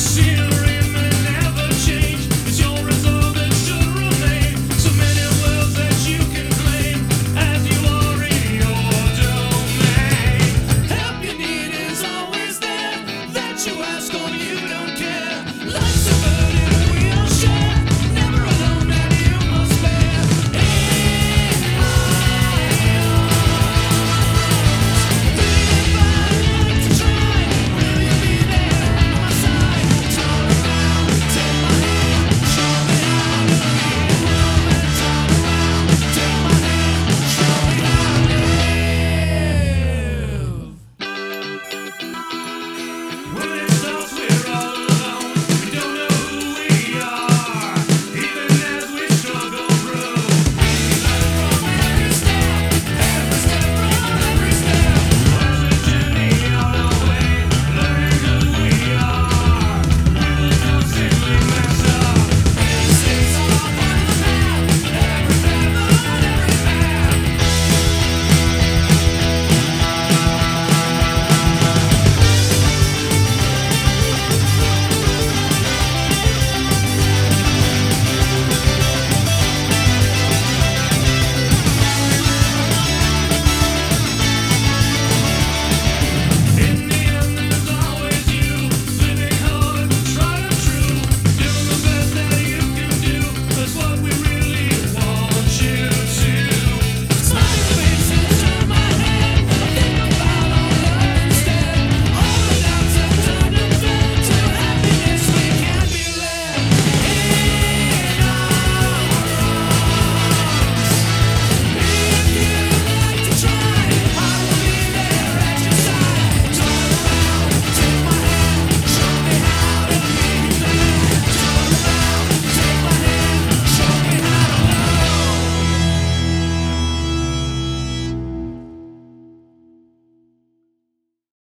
see.